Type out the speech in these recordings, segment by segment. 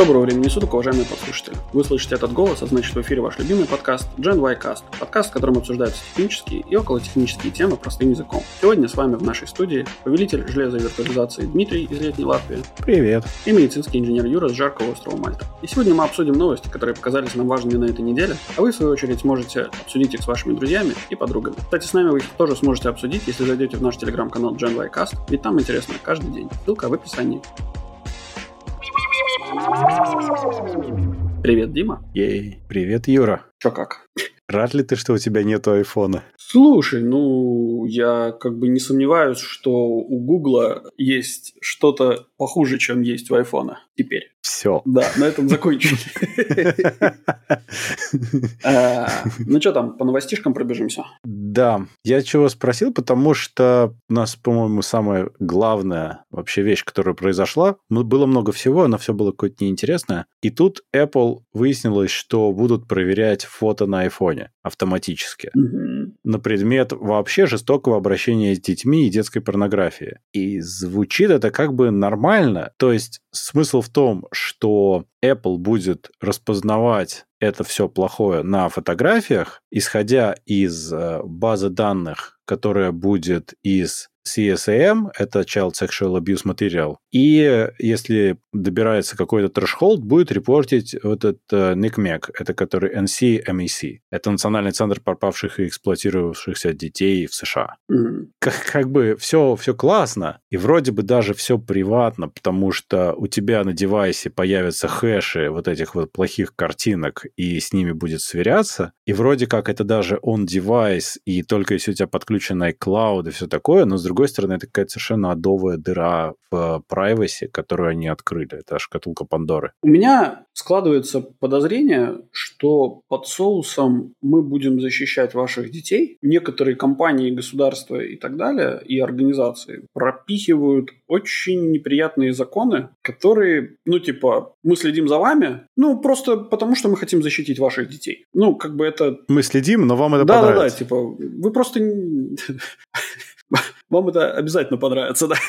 Доброго времени суток, уважаемые подслушатели. Вы слышите этот голос, а значит в эфире ваш любимый подкаст Gen Y Cast. Подкаст, в котором обсуждаются технические и околотехнические темы простым языком. Сегодня с вами в нашей студии повелитель железа и виртуализации Дмитрий из летней Латвии. Привет. И медицинский инженер Юра с жаркого острова Мальта. И сегодня мы обсудим новости, которые показались нам важными на этой неделе, а вы, в свою очередь, сможете обсудить их с вашими друзьями и подругами. Кстати, с нами вы их тоже сможете обсудить, если зайдете в наш телеграм-канал Gen Y Cast, ведь там интересно каждый день. Ссылка в описании. Привет, Дима. Ей. Привет, Юра. Чё как? Рад ли ты, что у тебя нету айфона? Слушай, ну, я как бы не сомневаюсь, что у Гугла есть что-то похуже, чем есть у айфона теперь. Все. Да, на этом закончили. А, ну что там, по новостишкам пробежимся? Да. Я чего спросил, потому что у нас, по-моему, самая главная вообще вещь, которая произошла, было много всего, но все было какое-то неинтересное. И тут Apple выяснилось, что будут проверять фото на айфоне автоматически на предмет вообще жестокого обращения с детьми и детской порнографии. И звучит это как бы нормально. То есть смысл в том, что Apple будет распознавать это все плохое на фотографиях, исходя из э, базы данных, которая будет из CSAM, это Child Sexual Abuse Material, и если добирается какой-то трэшхолд, будет репортить вот этот uh, NICMEC, это который NCMEC. Это Национальный центр пропавших и эксплуатировавшихся детей в США. Mm-hmm. Как, как бы все, все классно, и вроде бы даже все приватно, потому что у тебя на девайсе появятся хэши вот этих вот плохих картинок, и с ними будет сверяться, и вроде как это даже on-device, и только если у тебя подключен iCloud и все такое, но с другой стороны, это какая-то совершенно адовая дыра в privacy, которую они открыли. Это шкатулка Пандоры. У меня складывается подозрение, что под соусом мы будем защищать ваших детей. Некоторые компании, государства и так далее, и организации пропихивают очень неприятные законы, которые, ну, типа, мы следим за вами, ну, просто потому, что мы хотим защитить ваших детей. Ну, как бы это... Мы следим, но вам это да, понравится. Да-да-да, типа, вы просто вам это обязательно понравится, да.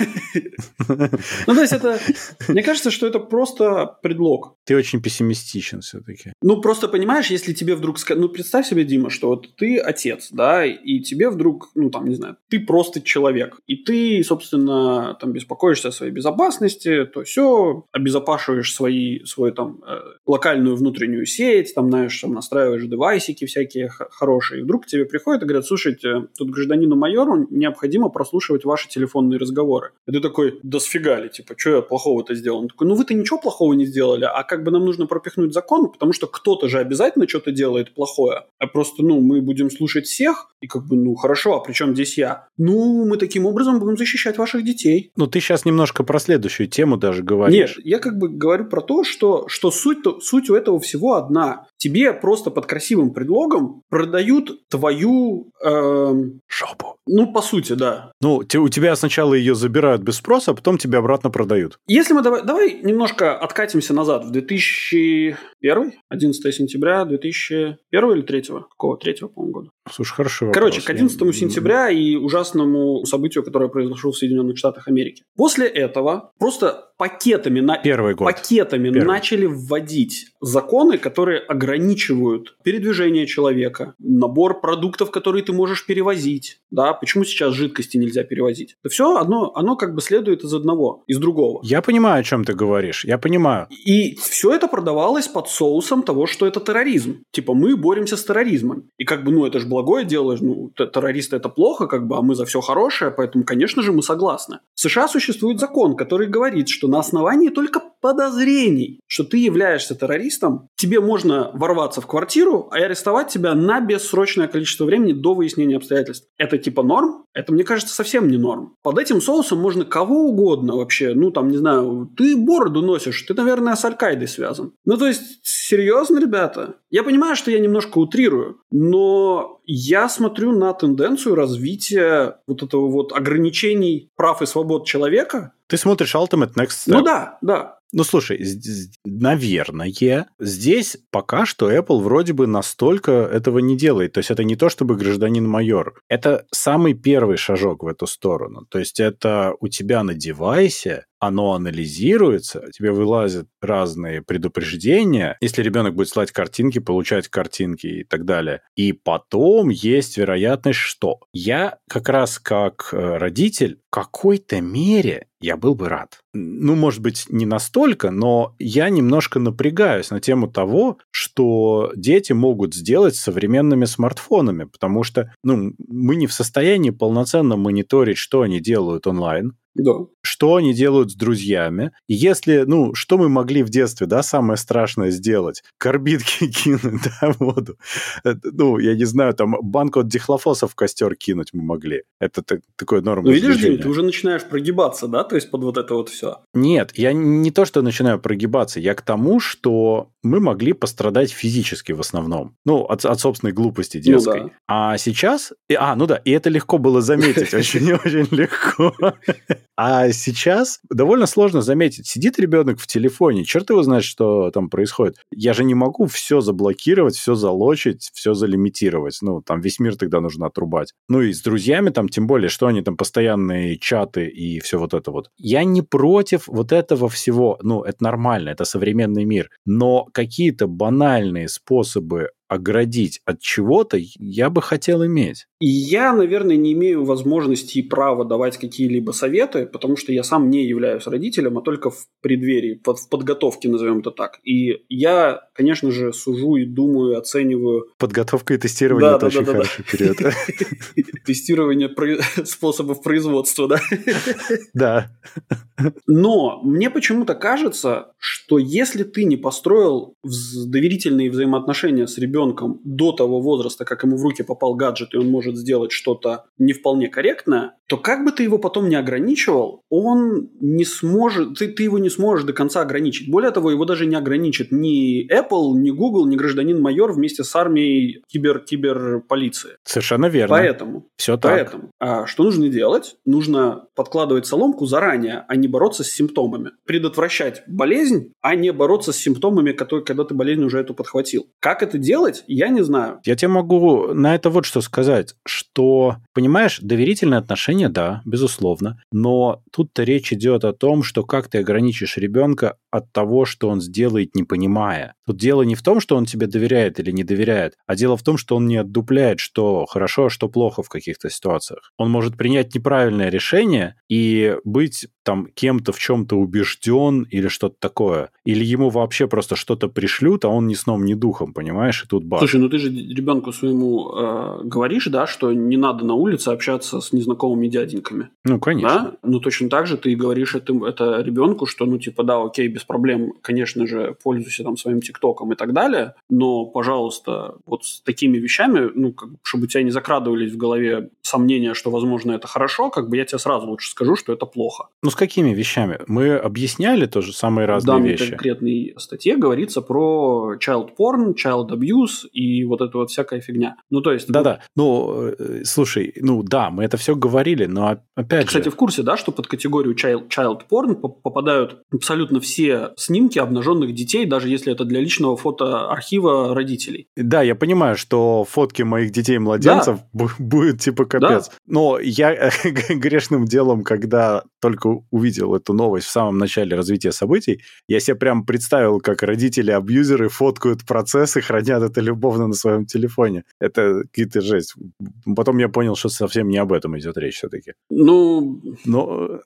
Ну, то есть это... Мне кажется, что это просто предлог. Ты очень пессимистичен все-таки. Ну, просто понимаешь, если тебе вдруг... Ну, представь себе, Дима, что вот ты отец, да, и тебе вдруг, ну, там, не знаю, ты просто человек, и ты, собственно, там, беспокоишься о своей безопасности, то все, обезопашиваешь свои, свою, там, э, локальную внутреннюю сеть, там, знаешь, там, настраиваешь девайсики всякие хорошие, и вдруг к тебе приходят и говорят, слушайте, тут гражданину майору необходимо просто прослушивать ваши телефонные разговоры. И ты такой, да сфига ли, типа, что я плохого-то сделал? Он такой, ну вы-то ничего плохого не сделали, а как бы нам нужно пропихнуть закон, потому что кто-то же обязательно что-то делает плохое, а просто, ну, мы будем слушать всех, и как бы, ну, хорошо, а при чем здесь я? Ну, мы таким образом будем защищать ваших детей. Ну, ты сейчас немножко про следующую тему даже говоришь. Нет, я как бы говорю про то, что, что суть, суть у этого всего одна. Тебе просто под красивым предлогом продают твою... Эм... Шопу. Ну, по сути, да. Ну, у тебя сначала ее забирают без спроса, а потом тебе обратно продают. Если мы давай, давай немножко откатимся назад в 2001, 11 сентября 2001 или 3 какого? 3 по-моему, года. Слушай, хорошо. Короче, к 11 сентября и ужасному событию, которое произошло в Соединенных Штатах Америки. После этого просто пакетами, на... Первый год. пакетами Первый. начали вводить законы, которые ограничивают передвижение человека, набор продуктов, которые ты можешь перевозить. Да, почему сейчас жидкости нельзя перевозить? Это все одно, оно как бы следует из одного, из другого. Я понимаю, о чем ты говоришь. Я понимаю. И все это продавалось под соусом того, что это терроризм. Типа мы боремся с терроризмом. И как бы, ну, это же благое дело, ну, террористы это плохо, как бы, а мы за все хорошее, поэтому, конечно же, мы согласны. В США существует закон, который говорит, что на основании только подозрений, что ты являешься террористом, тебе можно ворваться в квартиру и арестовать тебя на бессрочное количество времени до выяснения обстоятельств. Это типа норм? Это, мне кажется, совсем не норм. Под этим соусом можно кого угодно вообще. Ну, там, не знаю, ты бороду носишь, ты, наверное, с Аль-Каидой связан. Ну, то есть, серьезно, ребята? Я понимаю, что я немножко утрирую, но я смотрю на тенденцию развития вот этого вот ограничений прав и свобод человека. Ты смотришь Ultimate Next Step. Ну да, да. Ну, слушай, наверное, здесь пока что Apple вроде бы настолько этого не делает. То есть это не то, чтобы гражданин-майор. Это самый первый шажок в эту сторону. То есть это у тебя на девайсе оно анализируется, тебе вылазят разные предупреждения, если ребенок будет слать картинки, получать картинки и так далее. И потом есть вероятность, что я как раз как э, родитель в какой-то мере я был бы рад. Ну, может быть, не настолько, но я немножко напрягаюсь на тему того, что дети могут сделать с современными смартфонами, потому что ну, мы не в состоянии полноценно мониторить, что они делают онлайн, да. Что они делают с друзьями? И если, ну, что мы могли в детстве, да, самое страшное сделать? Корбитки кинуть, да, в воду. Ну, я не знаю, там банку от дихлофоса в костер кинуть мы могли. Это такое норма. Ну, видишь, Дим, ты уже начинаешь прогибаться, да, то есть под вот это вот все. Нет, я не то, что начинаю прогибаться, я к тому, что мы могли пострадать физически в основном. Ну, от, от собственной глупости детской. Ну, да. А сейчас... А, ну да, и это легко было заметить, очень-очень легко. А сейчас довольно сложно заметить. Сидит ребенок в телефоне, черт его знает, что там происходит. Я же не могу все заблокировать, все залочить, все залимитировать. Ну, там весь мир тогда нужно отрубать. Ну и с друзьями там, тем более, что они там постоянные чаты и все вот это вот. Я не против вот этого всего. Ну, это нормально, это современный мир. Но какие-то банальные способы оградить от чего-то, я бы хотел иметь. И я, наверное, не имею возможности и права давать какие-либо советы, потому что я сам не являюсь родителем, а только в преддверии, в подготовке, назовем это так. И я, конечно же, сужу и думаю, оцениваю... Подготовка и тестирование – это очень хороший период. Тестирование способов производства, да? Да. Но мне почему-то кажется, что если ты не построил доверительные взаимоотношения с ребенком, ребенком до того возраста, как ему в руки попал гаджет, и он может сделать что-то не вполне корректное, то как бы ты его потом не ограничивал, он не сможет, ты, ты его не сможешь до конца ограничить. Более того, его даже не ограничит ни Apple, ни Google, ни гражданин-майор вместе с армией кибер киберполиции. Совершенно верно. Поэтому. Все так. Поэтому. А что нужно делать? Нужно подкладывать соломку заранее, а не бороться с симптомами. Предотвращать болезнь, а не бороться с симптомами, которые, когда ты болезнь уже эту подхватил. Как это делать, я не знаю. Я тебе могу на это вот что сказать, что, понимаешь, доверительные отношения да, безусловно. Но тут-то речь идет о том, что как ты ограничишь ребенка от того, что он сделает, не понимая. Тут дело не в том, что он тебе доверяет или не доверяет, а дело в том, что он не отдупляет, что хорошо, а что плохо в каких-то ситуациях. Он может принять неправильное решение и быть там кем-то в чем-то убежден или что-то такое. Или ему вообще просто что-то пришлют, а он ни сном, ни духом, понимаешь, и тут бах. Слушай, ну ты же ребенку своему э, говоришь, да, что не надо на улице общаться с незнакомыми дяденьками. Ну, конечно. Да? Ну, точно так же ты говоришь это, это ребенку, что, ну, типа, да, окей, без проблем, конечно же, пользуйся там своим ТикТоком и так далее, но, пожалуйста, вот с такими вещами, ну, как, чтобы у тебя не закрадывались в голове сомнения, что, возможно, это хорошо, как бы я тебе сразу лучше скажу, что это плохо. Ну, с какими вещами? Мы объясняли тоже самые разные в вещи. В конкретной статье говорится про child porn, child abuse и вот эта вот всякая фигня. Ну, то есть... Да-да. Ну, э, слушай, ну, да, мы это все говорили, но опять Кстати, же... в курсе, да, что под категорию child, child porn попадают абсолютно все снимки обнаженных детей, даже если это для личного фотоархива родителей. Да, я понимаю, что фотки моих детей-младенцев да. будет типа капец. Да. Но я грешным делом, когда только увидел эту новость в самом начале развития событий, я себе прям представил, как родители-абьюзеры фоткают процессы, хранят это любовно на своем телефоне. Это какие-то жесть. Потом я понял, что совсем не об этом идет речь все-таки. Ну... Но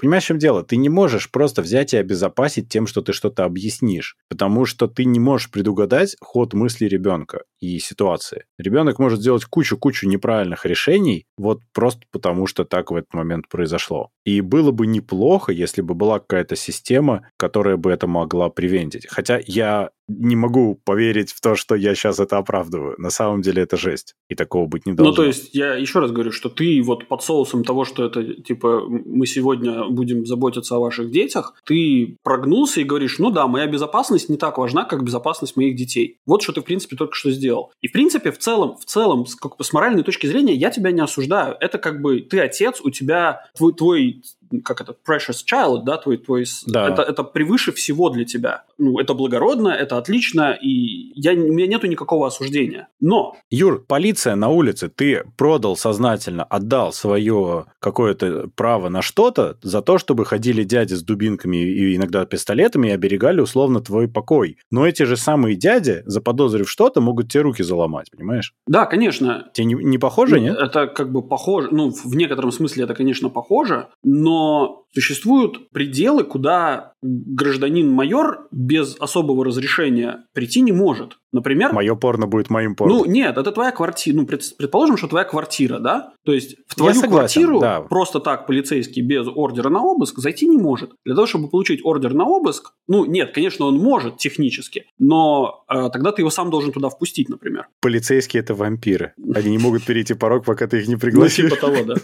Понимаешь, в чем дело? Ты не можешь просто взять и обезопасить тем, что ты что-то объяснишь, потому что ты не можешь предугадать ход мысли ребенка и ситуации. Ребенок может сделать кучу-кучу неправильных решений, вот просто потому, что так в этот момент произошло. И было бы неплохо, если бы была какая-то система, которая бы это могла привентить. Хотя я не могу поверить в то, что я сейчас это оправдываю. На самом деле это жесть. И такого быть не должно. Ну, то есть, я еще раз говорю, что ты вот под соусом того, что это, типа, мы сегодня будем заботиться о ваших детях, ты прогнулся и говоришь, ну да, моя безопасность не так важна, как безопасность моих детей. Вот что ты, в принципе, только что сделал. И, в принципе, в целом, в целом, как с моральной точки зрения, я тебя не осуждаю. Это как бы ты отец, у тебя твой, твой как это, precious child, да, твой, твой Да. это, это превыше всего для тебя. Ну, это благородно, это отлично, и я, у меня нету никакого осуждения. Но Юр, полиция на улице, ты продал сознательно, отдал свое какое-то право на что-то за то, чтобы ходили дяди с дубинками и иногда пистолетами и оберегали условно твой покой. Но эти же самые дяди, заподозрив что-то, могут тебе руки заломать, понимаешь? да, конечно, Тебе не, не похоже, нет? Это как бы похоже, ну, в некотором смысле это, конечно, похоже, но more существуют пределы, куда гражданин-майор без особого разрешения прийти не может. Например, Мое порно будет моим порно. ну, нет, это твоя квартира. Ну, пред- предположим, что твоя квартира, да? То есть в твою согласен, квартиру да. просто так полицейский без ордера на обыск зайти не может. Для того, чтобы получить ордер на обыск, ну, нет, конечно, он может технически, но э, тогда ты его сам должен туда впустить, например. Полицейские это вампиры. Они не могут перейти порог, пока ты их не Ну, пригласишь. типа того, да.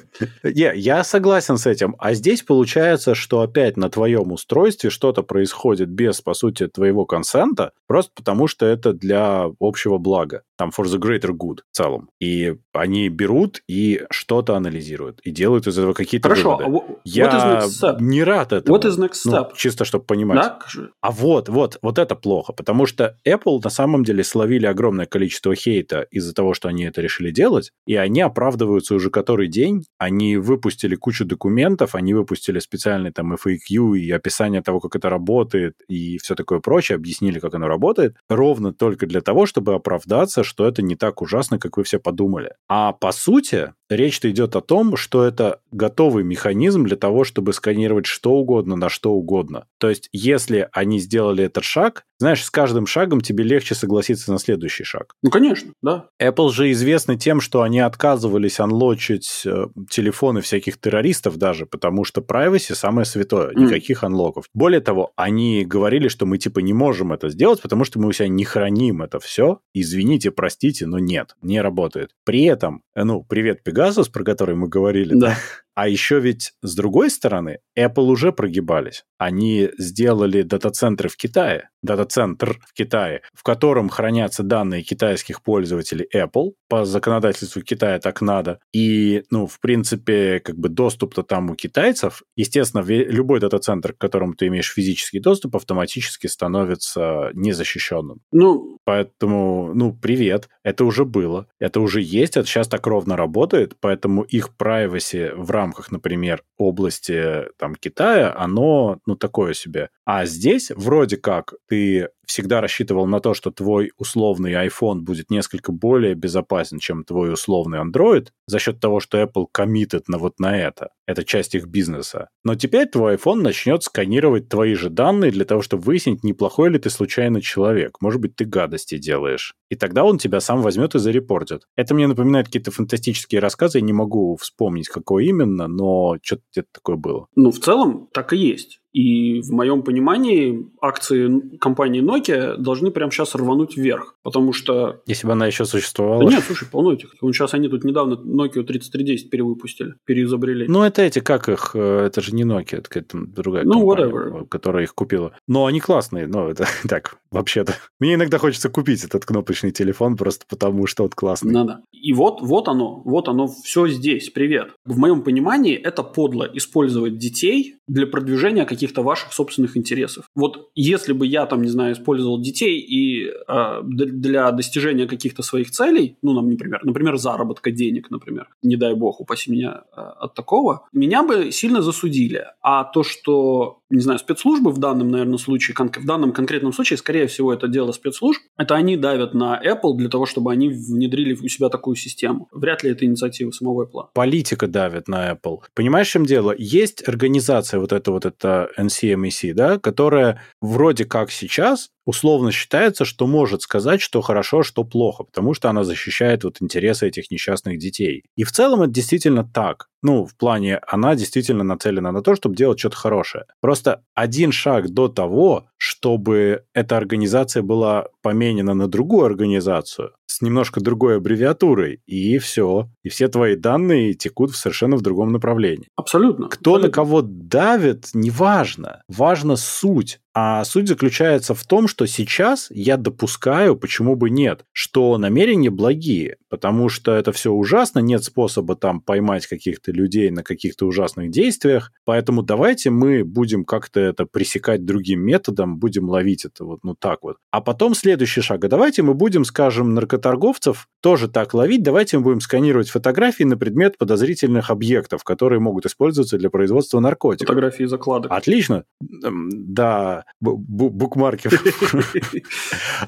Я согласен с этим. А здесь получается, что опять на твоем устройстве что-то происходит без, по сути, твоего консента, просто потому что это для общего блага. Там for the greater good в целом. И они берут и что-то анализируют. И делают из этого какие-то Хорошо, выводы. а what- Я не рад этому. What is next Ну, step? чисто, чтобы понимать. Да? А вот, вот, вот это плохо, потому что Apple на самом деле словили огромное количество хейта из-за того, что они это решили делать, и они оправдываются уже который день. Они выпустили кучу документов, они выпустили специальный там FAQ и описание того, как это работает, и все такое прочее, объяснили, как оно работает, ровно только для того, чтобы оправдаться, что это не так ужасно, как вы все подумали. А по сути, речь-то идет о том, что это готовый механизм для того, чтобы сканировать что угодно на что угодно. То есть, если они сделали этот шаг, знаешь, с каждым шагом тебе легче согласиться на следующий шаг. Ну, конечно, да. Apple же известны тем, что они отказывались анлочить э, телефоны всяких террористов даже, потому что privacy самое святое, Мгм. никаких анлоков. Более того, они говорили, что мы типа не можем это сделать, потому что мы у себя не храним это все. Извините, простите, но нет, не работает. При этом, э, ну, привет, Pegasus, про который мы говорили, Да. А еще ведь с другой стороны, Apple уже прогибались. Они сделали дата-центры в Китае, дата-центр в Китае, в котором хранятся данные китайских пользователей Apple. По законодательству Китая так надо. И, ну, в принципе, как бы доступ-то там у китайцев. Естественно, ве- любой дата-центр, к которому ты имеешь физический доступ, автоматически становится незащищенным. Ну, Поэтому, ну, привет, это уже было, это уже есть, это сейчас так ровно работает, поэтому их privacy в рамках, например, области там Китая, оно, ну, такое себе. А здесь вроде как ты всегда рассчитывал на то, что твой условный iPhone будет несколько более безопасен, чем твой условный Android, за счет того, что Apple коммитит на вот на это. Это часть их бизнеса. Но теперь твой iPhone начнет сканировать твои же данные для того, чтобы выяснить, неплохой ли ты случайно человек. Может быть, ты гадости делаешь. И тогда он тебя сам возьмет и зарепортит. Это мне напоминает какие-то фантастические рассказы. Я не могу вспомнить, какой именно, но что-то где-то такое было. ну, в целом так и есть. И в моем понимании акции компании Nokia должны прямо сейчас рвануть вверх. Потому что... Если бы она еще существовала. Да нет, слушай, полно этих. Вон Сейчас они тут недавно Nokia 3310 перевыпустили, переизобрели. Ну, это эти, как их, э, это же не Nokia, это какая-то другая Ну, компания, whatever. которая их купила. Но они классные, но это так, вообще-то. Мне иногда хочется купить этот кнопочный телефон просто потому, что он классный. Надо. И вот, вот оно, вот оно, все здесь, привет. В моем понимании это подло использовать детей для продвижения каких-то ваших собственных интересов. Вот если бы я там, не знаю, использовал детей и э, для достижения каких-то своих целей, ну, например, например, заработка денег, например, не дай бог, упаси меня э, от такого, меня бы сильно засудили. А то, что, не знаю, спецслужбы в данном, наверное, случае, в данном конкретном случае, скорее всего, это дело спецслужб, это они давят на Apple для того, чтобы они внедрили у себя такую систему. Вряд ли это инициатива самого Apple. Политика давит на Apple. Понимаешь, в чем дело? Есть организация, вот эта вот эта NCMEC, да, которая вроде как сейчас условно считается, что может сказать, что хорошо, что плохо, потому что она защищает вот интересы этих несчастных детей. И в целом это действительно так. Ну, в плане, она действительно нацелена на то, чтобы делать что-то хорошее. Просто один шаг до того, чтобы эта организация была поменена на другую организацию с немножко другой аббревиатурой, и все. И все твои данные текут в совершенно в другом направлении. Абсолютно. Кто на Абсолютно. кого давит, неважно. Важна суть. А суть заключается в том, что сейчас я допускаю, почему бы нет, что намерения благие, потому что это все ужасно, нет способа там поймать каких-то людей на каких-то ужасных действиях, поэтому давайте мы будем как-то это пресекать другим методом, будем ловить это вот ну так вот. А потом следующий шаг, а давайте мы будем, скажем, наркоторговцев тоже так ловить, давайте мы будем сканировать фотографии на предмет подозрительных объектов, которые могут использоваться для производства наркотиков. Фотографии закладок. Отлично. Да, букмаркер.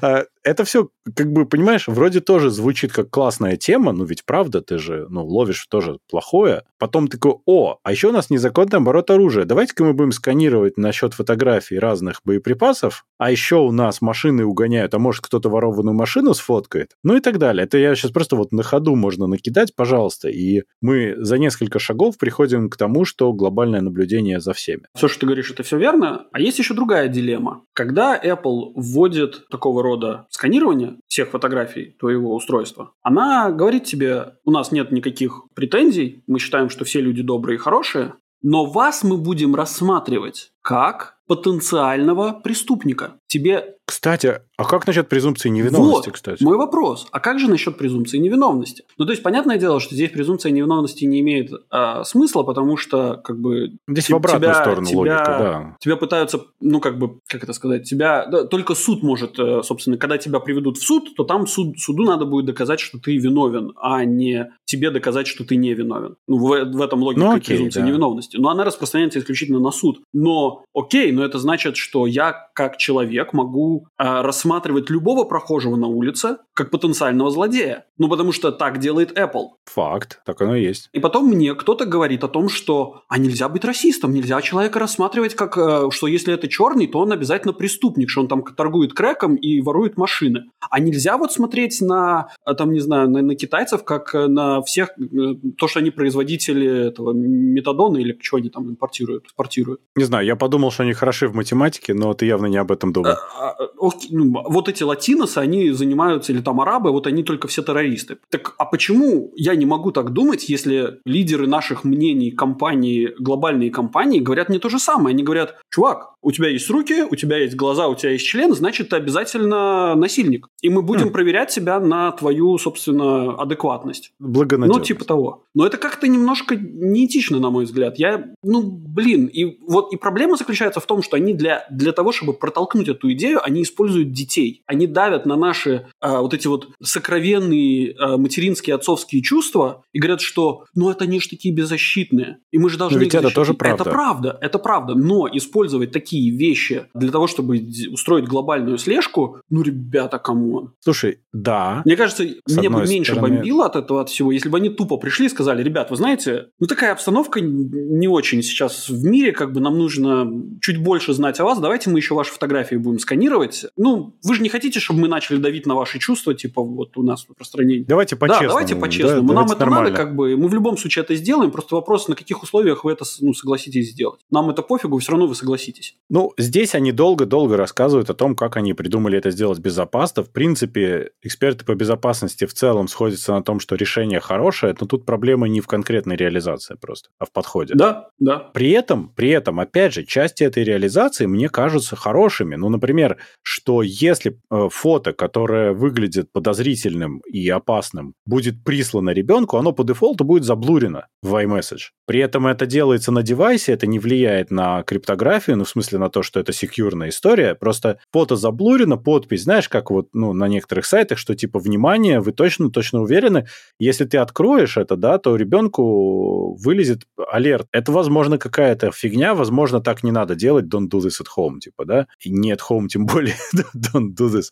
А, это все, как бы, понимаешь, вроде тоже звучит как классная тема, ну ведь правда, ты же, ну, ловишь тоже плохое. Потом такой, о, а еще у нас незаконный оборот оружия. Давайте-ка мы будем сканировать насчет фотографий разных боеприпасов, а еще у нас машины угоняют, а может кто-то ворованную машину сфоткает, ну и так далее. Это я сейчас просто вот на ходу можно накидать, пожалуйста, и мы за несколько шагов приходим к тому, что глобальное наблюдение за всеми. Все, что ты говоришь, это все верно, а есть еще другая дилемма. Когда Apple вводит такого рода сканирование всех фотографий твоего устройства, она говорит тебе, у нас нет никаких претензий, мы считаем, что все люди добрые и хорошие, но вас мы будем рассматривать как потенциального преступника. Тебе кстати, а как насчет презумпции невиновности, вот, кстати? мой вопрос. А как же насчет презумпции невиновности? Ну, то есть, понятное дело, что здесь презумпция невиновности не имеет а, смысла, потому что, как бы... Здесь в обратную тебя, сторону тебя, логика, да. Тебя пытаются, ну, как бы, как это сказать, тебя... Да, только суд может, э, собственно, когда тебя приведут в суд, то там суд, суду надо будет доказать, что ты виновен, а не тебе доказать, что ты не виновен. Ну, в, в этом логика ну, окей, презумпции да. невиновности. Но она распространяется исключительно на суд. Но, окей, но это значит, что я, как человек, могу э, рассматривать любого прохожего на улице как потенциального злодея. Ну, потому что так делает Apple. Факт, так оно и есть. И потом мне кто-то говорит о том, что а нельзя быть расистом, нельзя человека рассматривать как, э, что если это черный, то он обязательно преступник, что он там торгует крэком и ворует машины. А нельзя вот смотреть на, э, там, не знаю, на, на китайцев, как э, на всех, то, что они производители этого метадона или что они там импортируют, экспортируют. Не знаю, я подумал, что они хороши в математике, но ты явно не об этом думал. А, а, ну, вот эти латиносы, они занимаются, или там арабы, вот они только все террористы. Так а почему я не могу так думать, если лидеры наших мнений компании, глобальные компании, говорят мне то же самое? Они говорят, чувак, у тебя есть руки, у тебя есть глаза, у тебя есть член, значит, ты обязательно насильник. И мы будем хм. проверять тебя на твою, собственно, адекватность. Благонадежность. Ну, типа того. Но это как-то немножко неэтично, на мой взгляд. Я, ну, блин, и вот и проблема заключается в том, что они для, для того, чтобы протолкнуть эту идею, они используют детей. Они давят на наши а, вот эти вот сокровенные а, материнские, отцовские чувства и говорят, что ну это они же такие беззащитные, и мы же должны... Но ведь это тоже правда. Это правда, это правда, но использовать такие вещи для того, чтобы устроить глобальную слежку, ну, ребята, come on. Слушай, да. Мне кажется, мне бы меньше стороны... бомбило от этого от всего, если бы они тупо пришли и сказали, ребят, вы знаете, ну такая обстановка не очень сейчас в мире, как бы нам нужно чуть больше знать о вас, давайте мы еще ваши фотографии будем сканировать. Ну, вы же не хотите, чтобы мы начали давить на ваши чувства, типа вот у нас в распространении. Давайте по-честному. Да, давайте по-честному. Да, Нам это нормально. надо, как бы, мы в любом случае это сделаем, просто вопрос, на каких условиях вы это ну, согласитесь сделать. Нам это пофигу, все равно вы согласитесь. Ну, здесь они долго-долго рассказывают о том, как они придумали это сделать безопасно. В принципе, эксперты по безопасности в целом сходятся на том, что решение хорошее, но тут проблема не в конкретной реализации просто, а в подходе. Да, да. При этом, при этом, опять же, части этой реализации мне кажутся хорошими. Ну, например, что если э, фото, которое выглядит подозрительным и опасным, будет прислано ребенку, оно по дефолту будет заблурено в iMessage. При этом это делается на девайсе, это не влияет на криптографию, ну, в смысле на то, что это секьюрная история, просто фото заблурено, подпись, знаешь, как вот ну, на некоторых сайтах, что типа, внимание, вы точно-точно уверены, если ты откроешь это, да, то ребенку вылезет алерт. Это, возможно, какая-то фигня, возможно, так не надо делать, don't do this at home, типа, да, и не home, тем более, don't do this.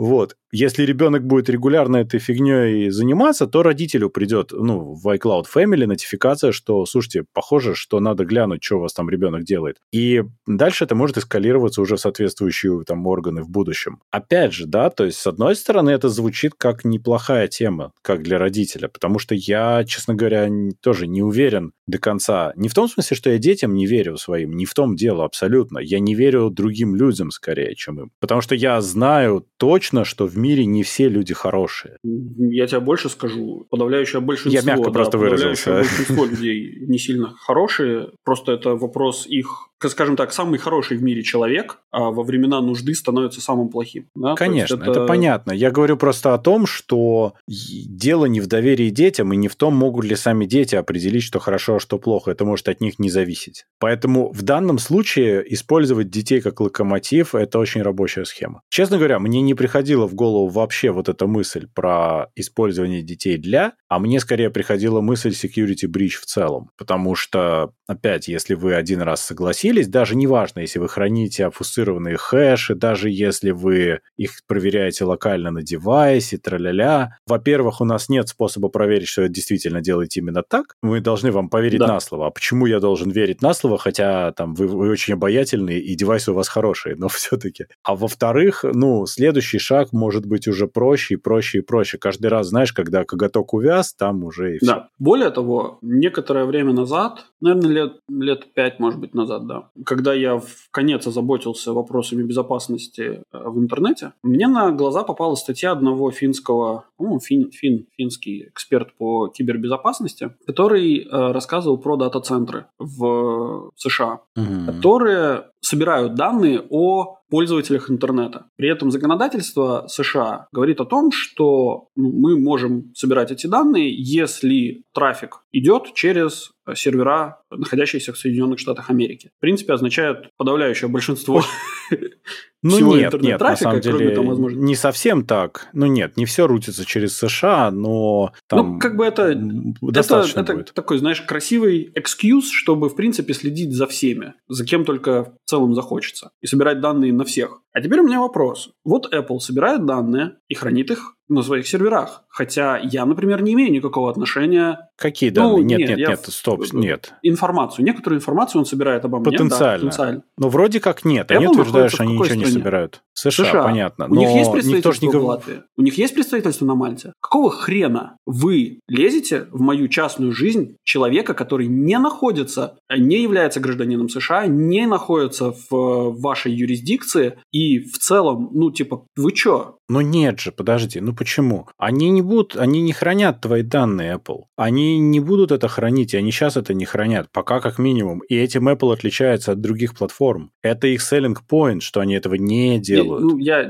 Вот. Если ребенок будет регулярно этой фигней заниматься, то родителю придет, ну, в iCloud Family нотификация, что, слушайте, похоже, что надо глянуть, что у вас там ребенок делает. И дальше это может эскалироваться уже в соответствующие там органы в будущем. Опять же, да, то есть, с одной стороны, это звучит как неплохая тема, как для родителя, потому что я, честно говоря, тоже не уверен до конца. Не в том смысле, что я детям не верю своим, не в том дело абсолютно. Я не верю другим людям скорее, чем им. Потому что я знаю точно, что в мире не все люди хорошие. Я тебе больше скажу. Подавляющее большинство... Я мягко да, просто выразился. большинство людей не сильно хорошие. Просто это вопрос их скажем так, самый хороший в мире человек, а во времена нужды становится самым плохим. Да? Конечно, это... это понятно. Я говорю просто о том, что дело не в доверии детям и не в том, могут ли сами дети определить, что хорошо, а что плохо. Это может от них не зависеть. Поэтому в данном случае использовать детей как локомотив – это очень рабочая схема. Честно говоря, мне не приходила в голову вообще вот эта мысль про использование детей для, а мне скорее приходила мысль security breach в целом. Потому что, опять, если вы один раз согласились, даже неважно, если вы храните обфусцированные хэши, даже если вы их проверяете локально на девайсе, тра-ля-ля, во-первых, у нас нет способа проверить, что это действительно делаете именно так. Мы должны вам поверить да. на слово. А почему я должен верить на слово, хотя там вы, вы очень обаятельные и девайсы у вас хорошие, но все-таки. А во-вторых, ну, следующий шаг может быть уже проще и проще и проще. Каждый раз, знаешь, когда коготок увяз, там уже и все. Да. Более того, некоторое время назад, наверное, лет, лет пять, может быть, назад, да, когда я в конец озаботился вопросами безопасности э, в интернете, мне на глаза попала статья одного финского, ну, фин, фин, финский эксперт по кибербезопасности, который э, рассказывал про дата-центры в США, угу. которые собирают данные о пользователях интернета. При этом законодательство США говорит о том, что ну, мы можем собирать эти данные, если трафик идет через сервера, находящиеся в Соединенных Штатах Америки. В принципе, означает подавляющее большинство ну всего нет, нет, на самом деле там, возможно... не совсем так. Ну нет, не все рутится через США, но там Ну как бы это достаточно это, будет. это такой, знаешь, красивый экскьюз, чтобы в принципе следить за всеми, за кем только в целом захочется, и собирать данные на всех. А теперь у меня вопрос. Вот Apple собирает данные и хранит их на своих серверах. Хотя я, например, не имею никакого отношения... Какие данные? Ну, нет, нет, нет, нет, стоп, нет. Информацию. Некоторую информацию он собирает обо мне. Потенциально. Да, потенциально. Но вроде как нет. Они Apple утверждают, что они ничего стране? не собирают. США, США, понятно. У них есть представительство не... в Латвии? У них есть представительство на Мальте? Какого хрена вы лезете в мою частную жизнь человека, который не находится, не является гражданином США, не находится в вашей юрисдикции и в целом, ну, типа, вы чё? Ну нет же, подожди, ну почему? Они не будут, они не хранят твои данные Apple. Они не будут это хранить, и они сейчас это не хранят, пока как минимум. И этим Apple отличается от других платформ. Это их selling point, что они этого не делают. Ну, я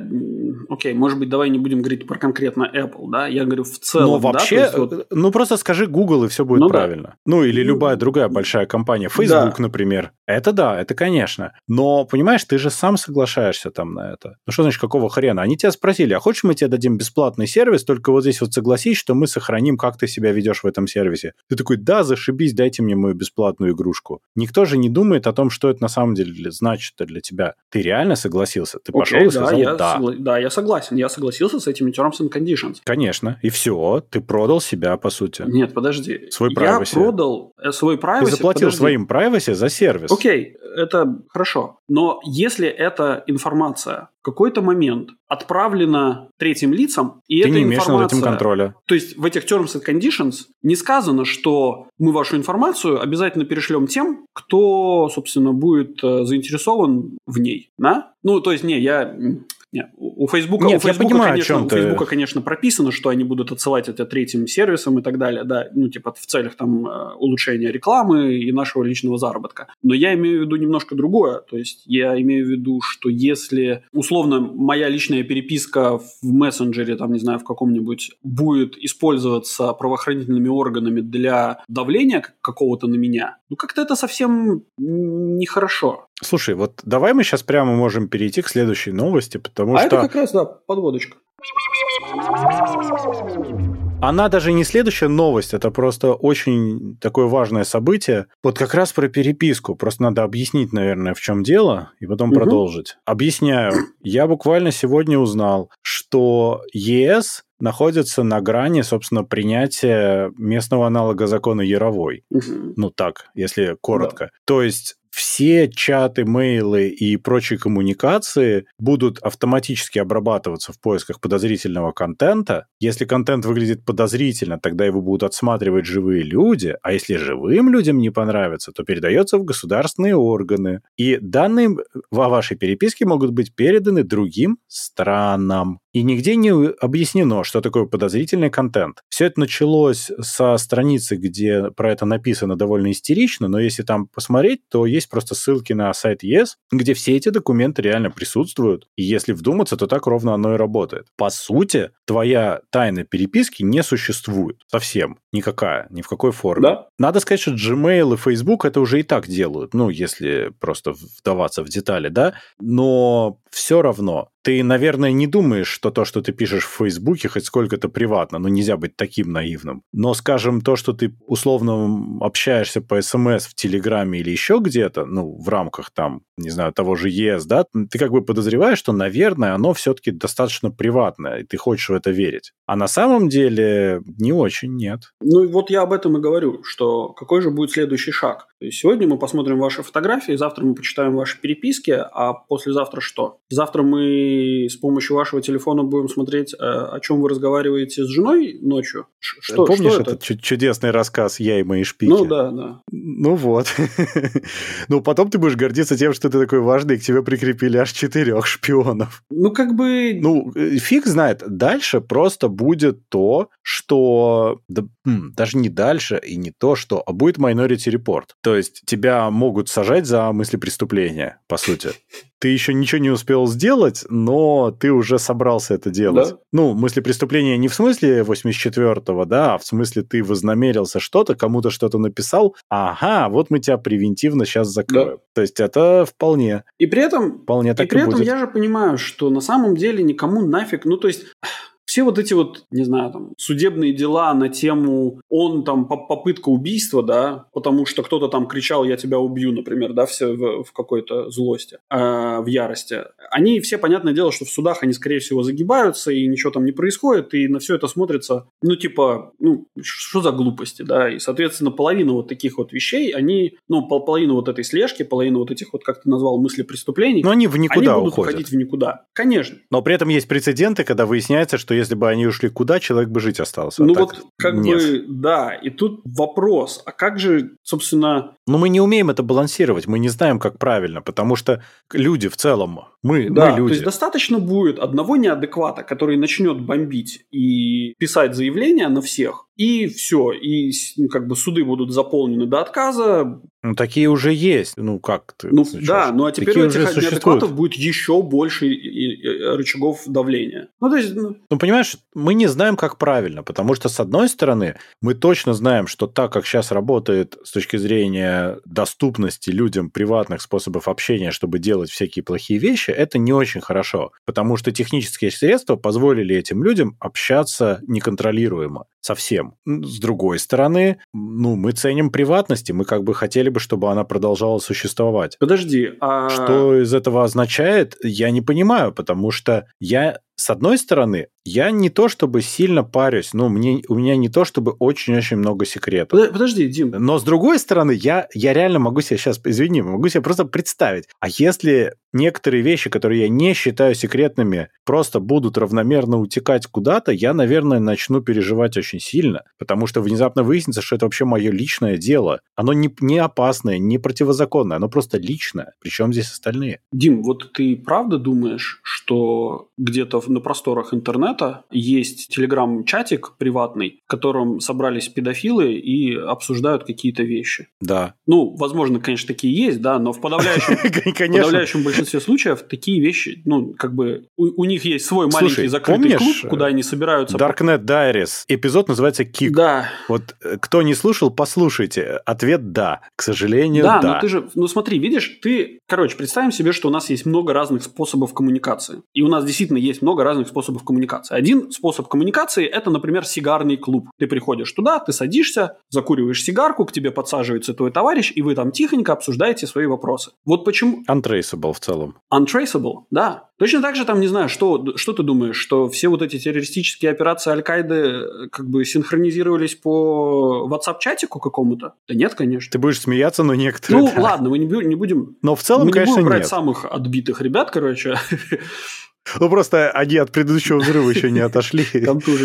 окей, может быть, давай не будем говорить про конкретно Apple, да, я говорю в целом. Но вообще, да, вот... ну просто скажи Google, и все будет ну, правильно. Да. Ну или любая другая большая компания, Facebook, да. например. Это да, это конечно. Но, понимаешь, ты же сам соглашаешься там на это. Ну что значит, какого хрена? Они тебя спросили, а хочешь мы тебе дадим бесплатный сервис, только вот здесь вот согласись, что мы сохраним, как ты себя ведешь в этом сервисе. Ты такой, да, зашибись, дайте мне мою бесплатную игрушку. Никто же не думает о том, что это на самом деле значит для тебя. Ты реально согласился? Ты Окей, пошел и сказал, я да. Согла... Да, я согласен. Я согласился с этими terms and conditions. Конечно. И все. Ты продал себя, по сути. Нет, подожди. Свой privacy. Я продал э, свой privacy. Ты заплатил подожди. своим privacy за сервис. Окей, это хорошо. Но если эта информация в какой-то момент отправлена третьим лицам, и Ты эта не имеешь информация... над этим контроля. То есть в этих terms and conditions не сказано, что мы вашу информацию обязательно перешлем тем, кто, собственно, будет э, заинтересован в ней, да? Ну, то есть, не, я нет, у Фейсбука, Нет, у Фейсбука, понимаю, конечно, у Фейсбука, конечно, прописано, что они будут отсылать это третьим сервисам и так далее, да, ну, типа в целях там э, улучшения рекламы и нашего личного заработка. Но я имею в виду немножко другое, то есть я имею в виду, что если, условно, моя личная переписка в мессенджере, там, не знаю, в каком-нибудь, будет использоваться правоохранительными органами для давления какого-то на меня, ну, как-то это совсем нехорошо. Слушай, вот давай мы сейчас прямо можем перейти к следующей новости, потому а что... это как раз, да, подводочка. Она даже не следующая новость, это просто очень такое важное событие. Вот как раз про переписку. Просто надо объяснить, наверное, в чем дело, и потом угу. продолжить. Объясняю. Я буквально сегодня узнал, что ЕС находится на грани, собственно, принятия местного аналога закона Яровой. Угу. Ну так, если коротко. Да. То есть все чаты, мейлы и прочие коммуникации будут автоматически обрабатываться в поисках подозрительного контента. Если контент выглядит подозрительно, тогда его будут отсматривать живые люди, а если живым людям не понравится, то передается в государственные органы. И данные во вашей переписке могут быть переданы другим странам. И нигде не объяснено, что такое подозрительный контент. Все это началось со страницы, где про это написано довольно истерично, но если там посмотреть, то есть просто ссылки на сайт ЕС, где все эти документы реально присутствуют. И если вдуматься, то так ровно оно и работает. По сути, твоя тайна переписки не существует совсем. Никакая, ни в какой форме. Да? Надо сказать, что Gmail и Facebook это уже и так делают. Ну, если просто вдаваться в детали, да. Но все равно ты, наверное, не думаешь, что то, что ты пишешь в Фейсбуке, хоть сколько-то приватно, но нельзя быть таким наивным. Но, скажем, то, что ты условно общаешься по СМС в Телеграме или еще где-то, ну, в рамках там, не знаю, того же ЕС, да, ты как бы подозреваешь, что, наверное, оно все-таки достаточно приватное, и ты хочешь в это верить. А на самом деле не очень, нет. Ну, вот я об этом и говорю, что какой же будет следующий шаг? Сегодня мы посмотрим ваши фотографии, завтра мы почитаем ваши переписки, а послезавтра что? Завтра мы с помощью вашего телефона будем смотреть, э, о чем вы разговариваете с женой ночью. Что, Помнишь что это? этот чудесный рассказ «Я и мои шпики»? Ну да, да. Ну вот. ну потом ты будешь гордиться тем, что ты такой важный, и к тебе прикрепили аж четырех шпионов. Ну как бы... Ну э, фиг знает. Дальше просто будет то, что... Да, даже не дальше и не то, что... А будет Minority Report. То есть тебя могут сажать за мысли преступления, по сути ты еще ничего не успел сделать, но ты уже собрался это делать. Да? Ну, мысли преступления не в смысле 84-го, да, а в смысле ты вознамерился что-то, кому-то что-то написал, ага, вот мы тебя превентивно сейчас закроем. Да. То есть это вполне. И при этом, вполне так и при и этом будет. я же понимаю, что на самом деле никому нафиг, ну то есть все вот эти вот, не знаю, там, судебные дела на тему он там попытка убийства, да, потому что кто-то там кричал, я тебя убью, например, да, все в, в какой-то злости, э, в ярости. Они все, понятное дело, что в судах они, скорее всего, загибаются, и ничего там не происходит, и на все это смотрится, ну, типа, ну, что за глупости, да, и, соответственно, половина вот таких вот вещей, они, ну, пол половину вот этой слежки, половину вот этих вот, как ты назвал, мысли преступлений, но они в никуда они будут уходят. уходить в никуда. Конечно. Но при этом есть прецеденты, когда выясняется, что если бы они ушли куда, человек бы жить остался. А ну вот, как нет. бы, да. И тут вопрос, а как же, собственно... Ну мы не умеем это балансировать, мы не знаем, как правильно, потому что люди в целом, мы, да, мы люди. то есть достаточно будет одного неадеквата, который начнет бомбить и писать заявления на всех, и все, и ну, как бы суды будут заполнены до отказа. Ну, такие уже есть, ну как ты? Ну, да, ну а теперь такие у этих неадекватов будет еще больше рычагов давления. Ну, то есть... Ну... ну, понимаешь, мы не знаем, как правильно, потому что, с одной стороны, мы точно знаем, что так, как сейчас работает с точки зрения доступности людям приватных способов общения, чтобы делать всякие плохие вещи, это не очень хорошо, потому что технические средства позволили этим людям общаться неконтролируемо совсем. С другой стороны, ну, мы ценим приватность, и мы как бы хотели бы, чтобы она продолжала существовать. Подожди, а... Что из этого означает, я не понимаю, потому что я с одной стороны, я не то чтобы сильно парюсь, но мне, у меня не то чтобы очень-очень много секретов. Подожди, Дим. Но с другой стороны, я, я реально могу себе сейчас, извини, могу себе просто представить, а если некоторые вещи, которые я не считаю секретными, просто будут равномерно утекать куда-то, я, наверное, начну переживать очень сильно, потому что внезапно выяснится, что это вообще мое личное дело. Оно не, не опасное, не противозаконное, оно просто личное. Причем здесь остальные? Дим, вот ты правда думаешь, что где-то на просторах интернета есть телеграм-чатик приватный, в котором собрались педофилы и обсуждают какие-то вещи. Да. Ну, возможно, конечно, такие есть, да, но в подавляющем, подавляющем большинстве случаев такие вещи, ну, как бы у, у них есть свой маленький Слушай, закрытый клуб, куда они собираются. Darknet Diaries. Эпизод называется Кик. Да. Вот э, кто не слушал, послушайте. Ответ да. К сожалению, да. Да, но ты же, ну смотри, видишь, ты, короче, представим себе, что у нас есть много разных способов коммуникации. И у нас действительно есть много разных способов коммуникации. Один способ коммуникации – это, например, сигарный клуб. Ты приходишь туда, ты садишься, закуриваешь сигарку, к тебе подсаживается твой товарищ, и вы там тихонько обсуждаете свои вопросы. Вот почему... Untraceable в целом. Untraceable, да. Точно так же там, не знаю, что, что ты думаешь, что все вот эти террористические операции Аль-Каиды э, как бы синхронизировались по WhatsApp-чатику какому-то? Да нет, конечно. Ты будешь смеяться, но некоторые... Ну, да. ладно, мы не, не будем... Но в целом, мы конечно, не будем брать нет. самых отбитых ребят, короче. Ну, просто они от предыдущего взрыва еще не отошли.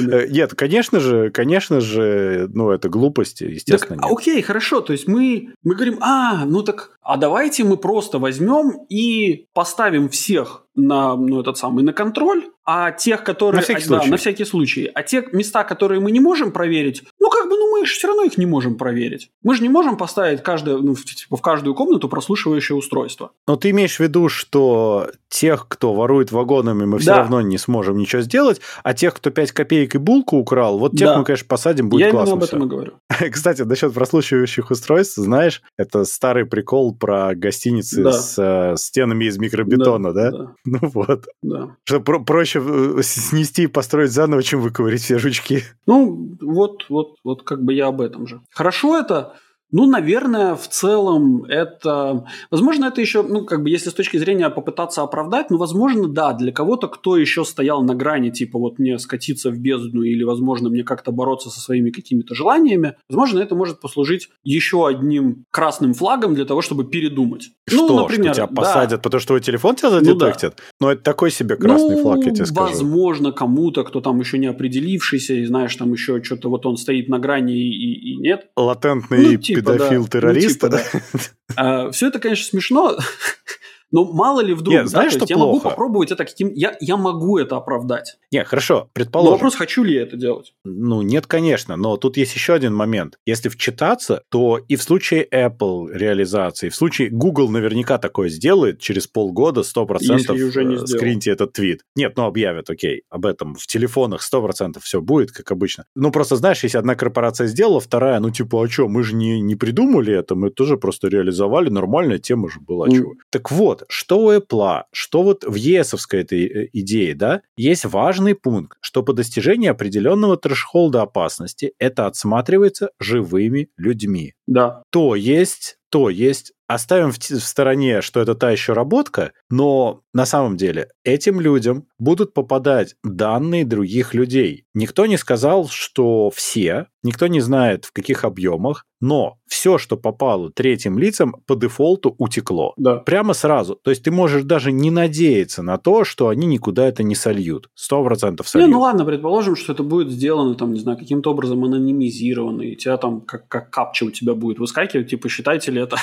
Э, нет, конечно же, конечно же, ну, это глупости, естественно. Так, окей, хорошо, то есть мы, мы говорим, а, ну так, а давайте мы просто возьмем и поставим всех на, ну, этот самый, на контроль, а тех, которые... На всякий а, да, случай. на всякий случай. А те места, которые мы не можем проверить, ну, как бы, ну, мы же все равно их не можем проверить. Мы же не можем поставить каждое, ну, в, типа, в каждую комнату прослушивающее устройство. Но ты имеешь в виду, что тех, кто ворует вагонами, мы все Да. равно не сможем ничего сделать, а тех, кто 5 копеек и булку украл, вот тех Да. мы, конечно, посадим, будет Я классно именно об этом всё. и говорю. Кстати, насчет прослушивающих устройств, знаешь, это старый прикол про гостиницы Да. с э, стенами из микробетона, да? Да, Ну вот. да. Что про- проще э, снести и построить заново, чем выковырить все жучки. Ну, вот, вот, вот как бы я об этом же. Хорошо это? Ну, наверное, в целом это... Возможно, это еще, ну, как бы, если с точки зрения попытаться оправдать, ну, возможно, да, для кого-то, кто еще стоял на грани, типа, вот мне скатиться в бездну или, возможно, мне как-то бороться со своими какими-то желаниями, возможно, это может послужить еще одним красным флагом для того, чтобы передумать. Что, ну, например, что тебя да. посадят, потому что твой телефон тебя Ну да. задетектит? Ну, это такой себе красный ну, флаг, я тебе скажу. Возможно, кому-то, кто там еще не определившийся, и знаешь, там еще что-то вот он стоит на грани и, и- и нет. Латентный Ну, типа, да. Педофил-террорист. Ну, типа, все это, конечно, смешно. Но мало ли вдруг, Нет, да, знаешь, что я могу плохо? попробовать это каким... Я, я могу это оправдать. Не, хорошо, Но предположим. вопрос, хочу ли я это делать. Ну, нет, конечно, но тут есть еще один момент. Если вчитаться, то и в случае Apple реализации, в случае Google наверняка такое сделает через полгода 100% Если уже не э, сделал. скриньте этот твит. Нет, ну объявят, окей, об этом в телефонах 100% все будет, как обычно. Ну, просто знаешь, если одна корпорация сделала, вторая, ну, типа, а что, мы же не, не придумали это, мы тоже просто реализовали, нормальная тема же была, Мгм. чего. Так вот, что у Apple, что вот в ЕСовской этой э, идее, да, есть важный пункт, что по достижении определенного трэшхолда опасности это отсматривается живыми людьми. Да. То есть, то есть, оставим в, в стороне, что это та еще работка, но на самом деле этим людям будут попадать данные других людей. Никто не сказал, что все, никто не знает в каких объемах, но все, что попало третьим лицам, по дефолту утекло. Да. Прямо сразу. То есть ты можешь даже не надеяться на то, что они никуда это не сольют. Сто процентов Не, сольют. ну ладно, предположим, что это будет сделано, там, не знаю, каким-то образом анонимизировано, и тебя там как, как капча у тебя будет выскакивать, типа, считаете ли это,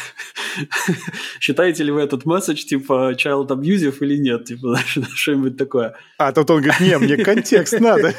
считаете ли вы этот месседж, типа, child abusive или нет, типа, знаешь, что-нибудь такое. А тут он говорит, не, мне контекст надо.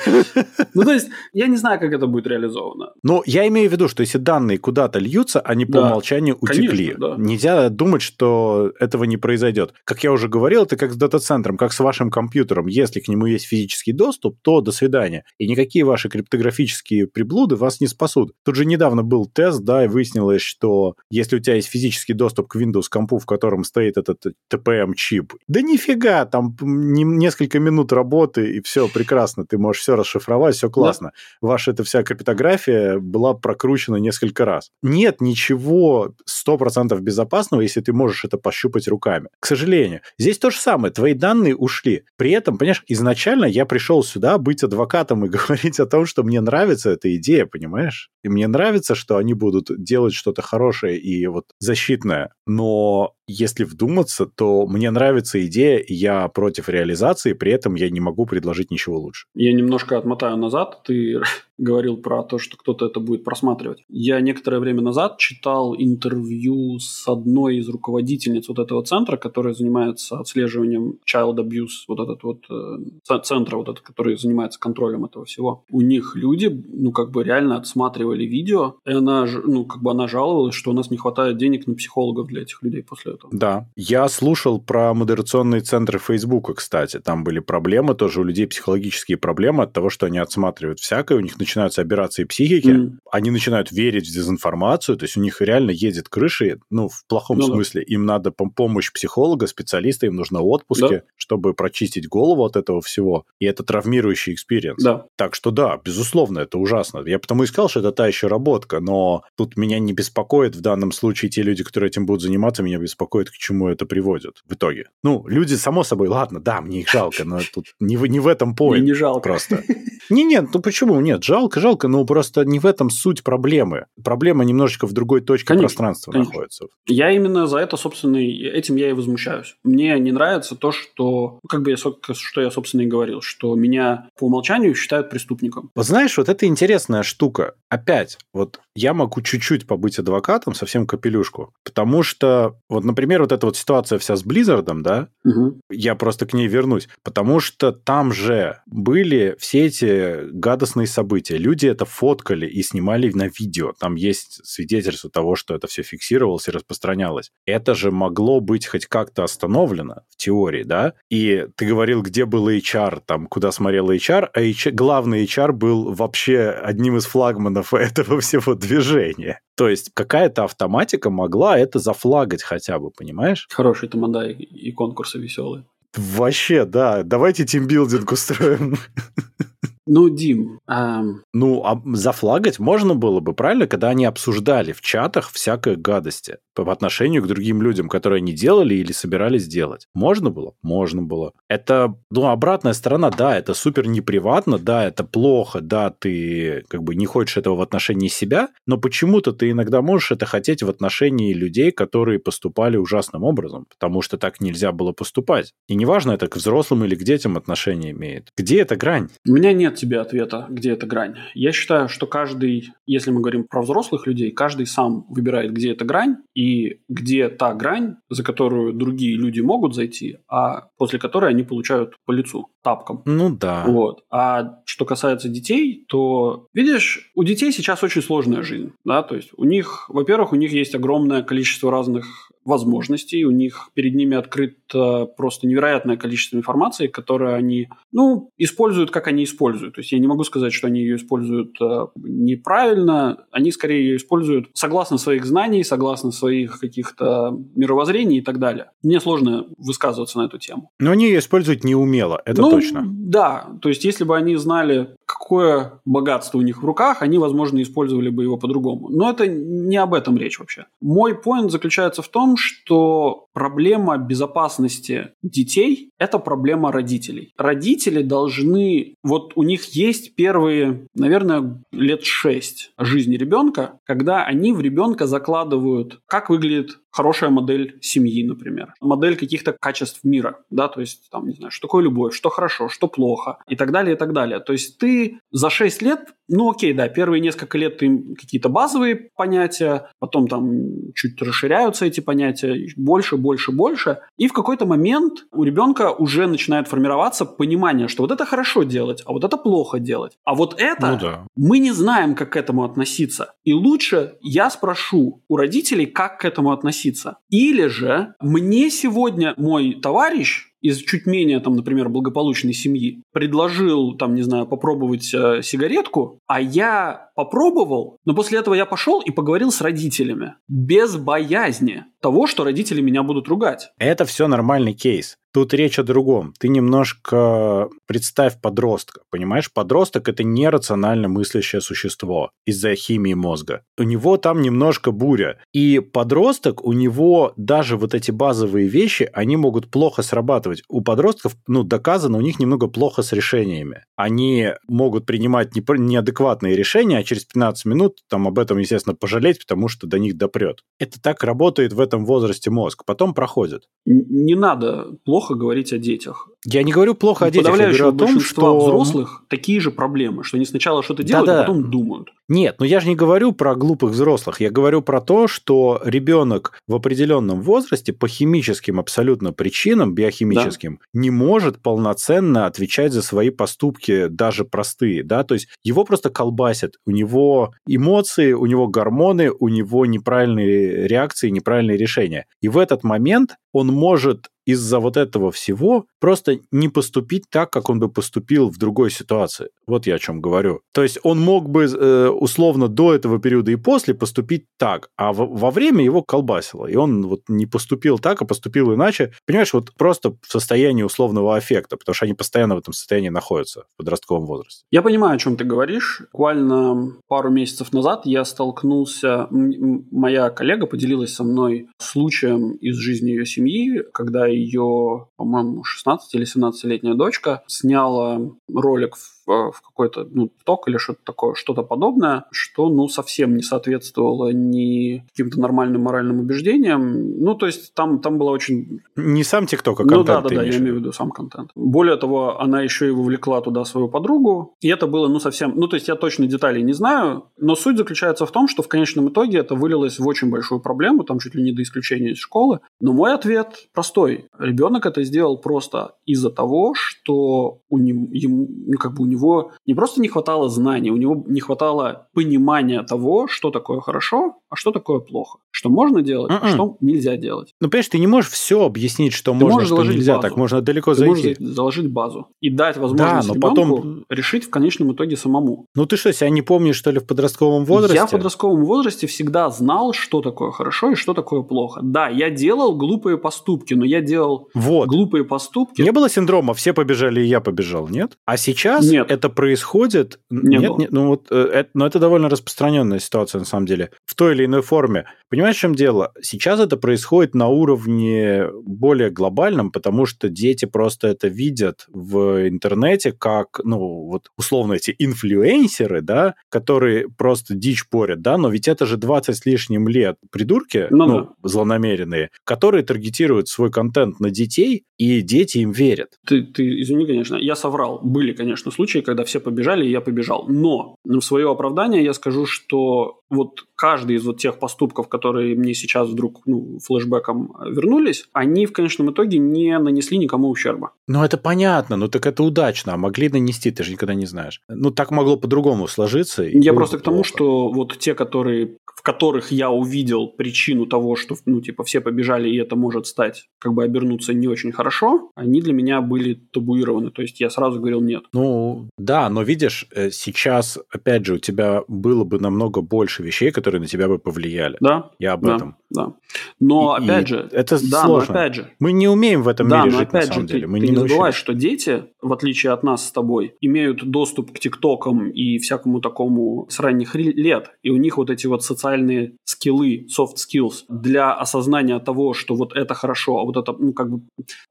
Ну, то есть, я не знаю, как это будет реализовано. Но я имею в виду, что если данные куда-то льются, они по Да, умолчанию утекли. конечно, да. Нельзя думать, что этого не произойдет. Как я уже говорил, это как с дата-центром, как с вашим компьютером. Если к нему есть физический доступ, то до свидания. И никакие ваши криптографические приблуды вас не спасут. Тут же недавно был тест, да, и выяснилось, что если у тебя есть физический доступ к Windows компу, в котором стоит этот TPM-чип, да нифига, там не- несколько минут работы, и все прекрасно, ты можешь все расшифровать, все классно. Ваша эта вся криптография была прокручена несколько раз. Нет ничего 100% безопасного, если ты можешь это пощупать руками. К сожалению. Здесь то же самое. Твои данные ушли. При этом, понимаешь, изначально я пришел сюда быть адвокатом и говорить о том, что мне нравится эта идея, понимаешь? И мне нравится, что они будут делать что-то хорошее и вот защитное. Но если вдуматься, то мне нравится идея, я против реализации, при этом я не могу предложить ничего лучше. Я немножко отмотаю назад. Ты говорил про то, что кто-то это будет просматривать. Я некоторое время назад читал интервью с одной из руководительниц вот этого центра, которая занимается отслеживанием child abuse, вот этот вот э, центра, вот этот, который занимается контролем этого всего. У них люди, ну, как бы реально отсматривали видео, и она, ну, как бы она жаловалась, что у нас не хватает денег на психологов для этих людей после этого. Да. Я слушал про модерационные центры Фейсбука, кстати. Там были проблемы, тоже у людей психологические проблемы от того, что они отсматривают всякое, у них начинаются операции психики, М. они начинают верить в дезинформацию, то есть у них реально едет крыши, ну, в плохом Ну да. смысле. Им надо пом- помощь психолога, специалиста, им нужно отпуски, Да. чтобы прочистить голову от этого всего. И это травмирующий experience. Да. Так что да, безусловно, это ужасно. Я потому и сказал, что это та еще работка, но тут меня не беспокоит в данном случае те люди, которые этим будут заниматься, меня беспокоит, к чему это приводит в итоге. Ну, люди, само собой, ладно, да, мне их жалко, но тут не в, не в этом Мне point не жалко. просто. Не, нет, ну почему? Нет, жалко, жалко, но просто не в этом суть проблемы. Проблема немножечко в другой точке Конечно, пространства конечно. находится. Я именно за это, собственно, этим я и возмущаюсь. Мне не нравится то, что, ну, как бы я, что я, собственно, и говорил, что меня по умолчанию считают преступником. Вот знаешь, вот это интересная штука. Опять, вот я могу чуть-чуть побыть адвокатом, совсем капелюшку, потому что, вот, например, вот эта вот ситуация вся с Близзардом, да, угу. я просто к ней вернусь, потому что там же были все эти гадостные события. Люди это фоткали и снимали на видео. Там есть свидетельство того, что это все фиксировалось и распространялось. Это же могло быть хоть как-то остановлено в теории, да? И ты говорил, где был HR, там, куда смотрел HR, а HR, главный HR был вообще одним из флагманов этого всего движения. То есть какая-то автоматика могла это зафлагать хотя бы, понимаешь? Хорошие тамада и, и конкурсы веселые. Вообще, да. Давайте тимбилдинг устроим. Ну, Дим... Эм... Ну, а зафлагать можно было бы, правильно, когда они обсуждали в чатах всякое гадости по отношению к другим людям, которые они делали или собирались делать. Можно было? Можно было. Это, ну, обратная сторона, да, это супер неприватно, да, это плохо, да, ты как бы не хочешь этого в отношении себя, но почему-то ты иногда можешь это хотеть в отношении людей, которые поступали ужасным образом, потому что так нельзя было поступать. И неважно, это к взрослым или к детям отношение имеет. Где эта грань? У меня нет тебе ответа, где эта грань. Я считаю, что каждый, если мы говорим про взрослых людей, каждый сам выбирает, где эта грань, и где та грань, за которую другие люди могут зайти, а после которой они получают по лицу тапком. Ну да. Вот. А что касается детей, то, видишь, у детей сейчас очень сложная жизнь, да, то есть у них, во-первых, у них есть огромное количество разных возможностей, у них перед ними открыто просто невероятное количество информации, которую они, ну, используют, как они используют. То есть я не могу сказать, что они ее используют э, неправильно, они скорее ее используют согласно своих знаний, согласно своих каких-то мировоззрений и так далее. Мне сложно высказываться на эту тему. Но они ее используют неумело, это ну, точно. Да, то есть если бы они знали, какое богатство у них в руках, они, возможно, использовали бы его по-другому. Но это не об этом речь вообще. Мой поинт заключается в том, что проблема безопасности детей – это проблема родителей. Родители должны, вот у них есть первые, наверное, лет шесть жизни ребенка, когда они в ребенка закладывают, как выглядит хорошая модель семьи, например, модель каких-то качеств мира, да, то есть, там, не знаю, что такое любовь, что хорошо, что плохо, и так далее, и так далее. То есть ты за 6 лет, ну окей, да, первые несколько лет ты какие-то базовые понятия, потом там чуть расширяются эти понятия, больше, больше, больше, и в какой-то момент у ребенка уже начинает формироваться понимание, что вот это хорошо делать, а вот это плохо делать, а вот это ну, да. мы не знаем, как к этому относиться. И лучше я спрошу у родителей, как к этому относиться относиться. Или же мне сегодня мой товарищ из чуть менее, там, например, благополучной семьи предложил, там, не знаю, попробовать э, сигаретку, а я попробовал, но после этого я пошел и поговорил с родителями без боязни того, что родители меня будут ругать. Это все нормальный кейс. Тут речь о другом. Ты немножко представь подростка. Понимаешь, подросток это нерационально мыслящее существо из-за химии мозга. У него там немножко буря. И подросток, у него даже вот эти базовые вещи, они могут плохо срабатывать. У подростков, ну, доказано, у них немного плохо с решениями. Они могут принимать неадекватные решения, через 15 минут там об этом, естественно, пожалеть, потому что до них допрет. Это так работает в этом возрасте мозг. Потом проходит. Не надо плохо говорить о детях. Я не говорю плохо о детях, я говорю о том, что... взрослых такие же проблемы, что они сначала что-то делают, Да-да. а потом думают. Нет, но я же не говорю про глупых взрослых, я говорю про то, что ребенок в определенном возрасте по химическим абсолютно причинам, биохимическим, да. не может полноценно отвечать за свои поступки, даже простые, да, то есть его просто колбасят, у него эмоции, у него гормоны, у него неправильные реакции, неправильные решения. И в этот момент он может из-за вот этого всего просто не поступить так, как он бы поступил в другой ситуации. Вот я о чем говорю. То есть он мог бы э, условно до этого периода и после поступить так, а в, во время его колбасило, и он вот не поступил так, а поступил иначе. Понимаешь, вот просто в состоянии условного аффекта, потому что они постоянно в этом состоянии находятся в подростковом возрасте. Я понимаю, о чем ты говоришь. Буквально пару месяцев назад я столкнулся, моя коллега поделилась со мной случаем из жизни ее семьи, когда ее, по-моему, 16 или 17-летняя дочка сняла ролик в в, какой-то ну, ток или что-то такое, что-то подобное, что ну совсем не соответствовало ни каким-то нормальным моральным убеждениям. Ну, то есть там, там было очень... Не сам ТикТок, а контент. Ну да, да, да, я имею в виду сам контент. Более того, она еще и вовлекла туда свою подругу, и это было ну совсем... Ну, то есть я точно деталей не знаю, но суть заключается в том, что в конечном итоге это вылилось в очень большую проблему, там чуть ли не до исключения из школы. Но мой ответ простой. Ребенок это сделал просто из-за того, что у него, ему, ну, как бы у него не просто не хватало знаний, у него не хватало понимания того, что такое хорошо, а что такое плохо. Что можно делать, а что нельзя делать. Ну, понимаешь, ты не можешь все объяснить, что ты можно, что нельзя. Базу. Так можно далеко ты зайти. Можешь заложить базу и дать возможность да, но потом... решить в конечном итоге самому. Ну, ты что, себя не помнишь, что ли, в подростковом возрасте? Я в подростковом возрасте всегда знал, что такое хорошо и что такое плохо. Да, я делал глупые поступки, но я делал вот. глупые поступки. Не было синдрома «все побежали, и я побежал», нет? А сейчас нет. это происходит... Не нет, нет, ну вот, э, это, но это довольно распространенная ситуация, на самом деле. В той или иной форме. Понимаешь, в чем дело? Сейчас это происходит на уровне более глобальном, потому что дети просто это видят в интернете как, ну, вот условно эти инфлюенсеры, да, которые просто дичь порят, да, но ведь это же 20 с лишним лет придурки, ну, ну да. злонамеренные, которые таргетируют свой контент на детей, и дети им верят. Ты, ты извини, конечно, я соврал. Были, конечно, случаи, когда все побежали, и я побежал. Но в свое оправдание я скажу, что вот каждый из вот тех поступков, которые мне сейчас вдруг ну, флешбеком вернулись, они в конечном итоге не нанесли никому ущерба. Ну, это понятно, ну так это удачно, а могли нанести, ты же никогда не знаешь. Ну, так могло по-другому сложиться. Я просто к тому, что вот те, которые в которых я увидел причину того, что, ну, типа, все побежали, и это может стать, как бы, обернуться не очень хорошо, они для меня были табуированы. То есть я сразу говорил нет. Ну, да, но видишь, э, сейчас, опять же, у тебя было бы намного больше вещей, которые на тебя бы повлияли. Да. Я об да, этом. Да. Но, и, опять и же... Это да, сложно. Но опять же... Мы не умеем в этом да, мире жить, опять на самом же, деле. Ты, Мы ты не, не научились. забывай, что дети, в отличие от нас с тобой, имеют доступ к ТикТокам и всякому такому с ранних лет. И у них вот эти вот социальные скиллы, soft skills для осознания того, что вот это хорошо, а вот это, ну, как бы,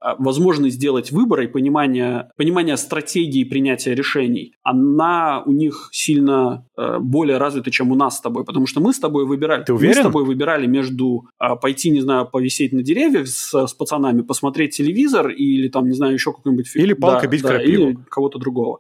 а, возможность сделать выбор и понимание, понимание стратегии принятия решений, она у них сильно э, более развита, чем у нас с тобой, потому что мы с тобой выбирали, Ты уверен? мы с тобой выбирали между э, пойти, не знаю, повисеть на деревьях с, с пацанами, посмотреть телевизор или там, не знаю, еще какой-нибудь фильм. Или палка да, бить да, крапиву. Или кого-то другого.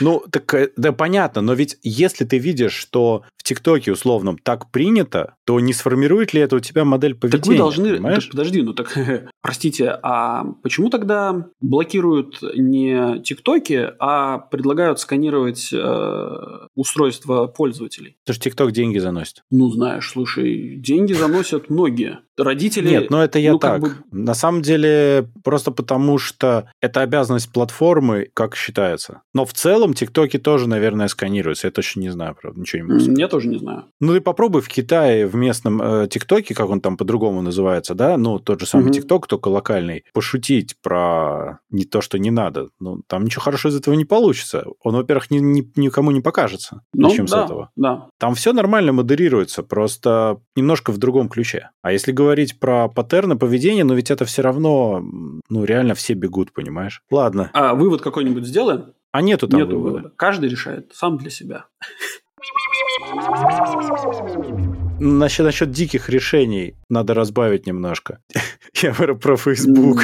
Ну, так э, да, понятно, но ведь если ты видишь, что в ТикТоке условном так принято, то не сформирует ли это у тебя модель поведения? Так вы должны... Понимаешь? Подожди, ну так, простите, а почему тогда блокируют не ТикТоки, а предлагают сканировать э, устройства пользователей? Потому что ТикТок деньги заносит. Ну, знаешь, слушай, деньги заносят многие. Родители... Нет, ну это я ну, так. Бы... На самом деле, просто потому что это обязанность платформы, как считается. Но в целом ТикТоки тоже, наверное, сканируются. Я точно не знаю, правда, ничего не могу сказать. Я тоже не знаю. Ну, ты попробуй в Китае, в местном э, ТикТоке, как он там по-другому называется, да, ну, тот же самый ТикТок, угу. только локальный, пошутить про не то, что не надо. Ну, там ничего хорошего из этого не получится. Он, во-первых, ни, ни, никому не покажется. Ну, ничем да, с этого. Да. Там все нормально модерируется, просто немножко в другом ключе. А если говорить про паттерны поведения, ну, ведь это все равно, ну, реально все бегут, понимаешь? Ладно. А вывод какой-нибудь сделаем? А нету там Нету вывода. вывода. Каждый решает сам для себя. Насчет, насчет диких решений надо разбавить немножко. Я говорю про Facebook.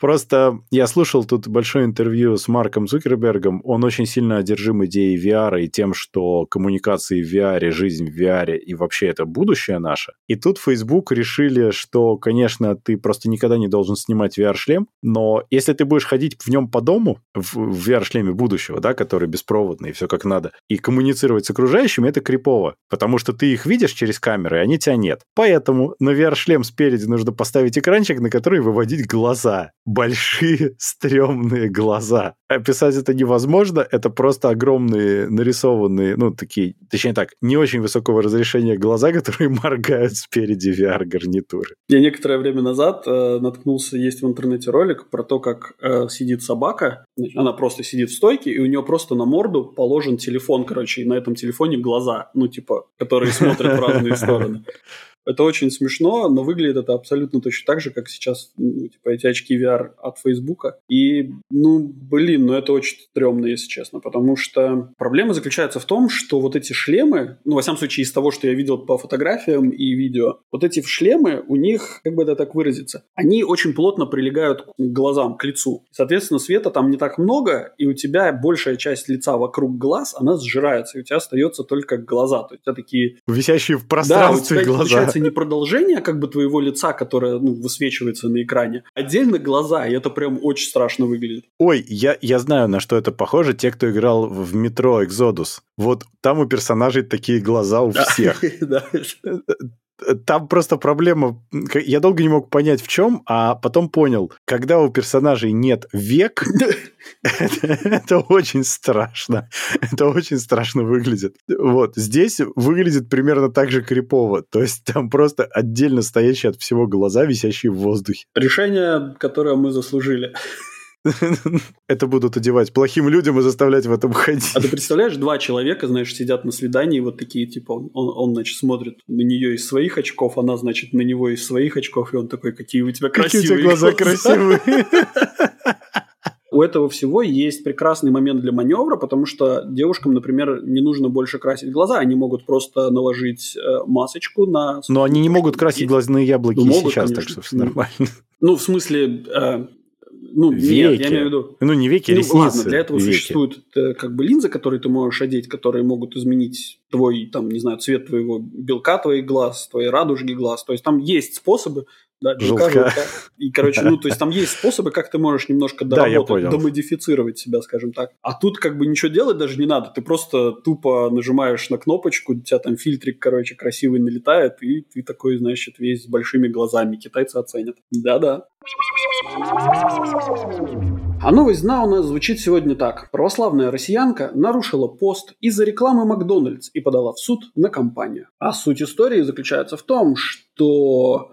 Просто я слушал тут большое интервью с Марком Цукербергом. Он очень сильно одержим идеей VR и тем, что коммуникации в VR, жизнь в VR и вообще это будущее наше. И тут Facebook решили, что, конечно, ты просто никогда не должен снимать VR-шлем, но если ты будешь ходить в нем по дому, в, в VR-шлеме будущего, да, который беспроводный и все как надо, и коммуницировать с окружающими, это крипово, потому что ты их видишь через камеры, а они тебя нет. Поэтому на VR-шлем спереди нужно поставить экранчик, на который выводить глаза большие стрёмные глаза. Описать это невозможно, это просто огромные нарисованные, ну, такие, точнее так, не очень высокого разрешения глаза, которые моргают спереди VR-гарнитуры. Я некоторое время назад э, наткнулся, есть в интернете ролик про то, как э, сидит собака, она просто сидит в стойке, и у нее просто на морду положен телефон, короче, и на этом телефоне глаза, ну, типа, которые смотрят в разные стороны. Это очень смешно, но выглядит это абсолютно точно так же, как сейчас ну, типа эти очки VR от Фейсбука. И, ну, блин, ну это очень стрёмно, если честно, потому что проблема заключается в том, что вот эти шлемы, ну, во всяком случае, из того, что я видел по фотографиям и видео, вот эти шлемы, у них, как бы это так выразиться, они очень плотно прилегают к глазам, к лицу. Соответственно, света там не так много, и у тебя большая часть лица вокруг глаз, она сжирается, и у тебя остается только глаза. То есть у тебя такие... Висящие в пространстве да, глаза. Получается не продолжение как бы твоего лица, которое ну, высвечивается на экране, отдельно глаза, и это прям очень страшно выглядит. Ой, я, я знаю, на что это похоже. Те, кто играл в метро Exodus, вот там у персонажей такие глаза у всех. Там просто проблема, я долго не мог понять в чем, а потом понял, когда у персонажей нет век, это очень страшно. Это очень страшно выглядит. Вот, здесь выглядит примерно так же крипово. То есть там просто отдельно стоящие от всего глаза, висящие в воздухе. Решение, которое мы заслужили. Это будут одевать плохим людям и заставлять в этом ходить. А ты представляешь, два человека, знаешь, сидят на свидании, вот такие, типа, он, он, значит, смотрит на нее из своих очков, она, значит, на него из своих очков, и он такой, какие у тебя красивые Какие у тебя глаза, красивые. У этого всего есть прекрасный момент для маневра, потому что девушкам, например, не нужно больше красить глаза, они могут просто наложить э, масочку на... Но они не могут красить глазные яблоки ну, могут, сейчас, конечно. так что все нормально. Ну, в смысле, э, ну, веки. нет, я имею в виду... Ну, не веки, ну, ресницы. Ладно, для этого веки. существуют э, как бы линзы, которые ты можешь одеть, которые могут изменить твой, там, не знаю, цвет твоего белка твоих глаз, твоей радужки глаз. То есть там есть способы, да, желтка. И, короче, ну, то есть там есть способы, как ты можешь немножко доработать, да, домодифицировать себя, скажем так. А тут как бы ничего делать даже не надо. Ты просто тупо нажимаешь на кнопочку, у тебя там фильтрик, короче, красивый налетает, и ты такой, значит, весь с большими глазами. Китайцы оценят. Да-да. А новость дна у нас звучит сегодня так. Православная россиянка нарушила пост из-за рекламы Макдональдс и подала в суд на компанию. А суть истории заключается в том, что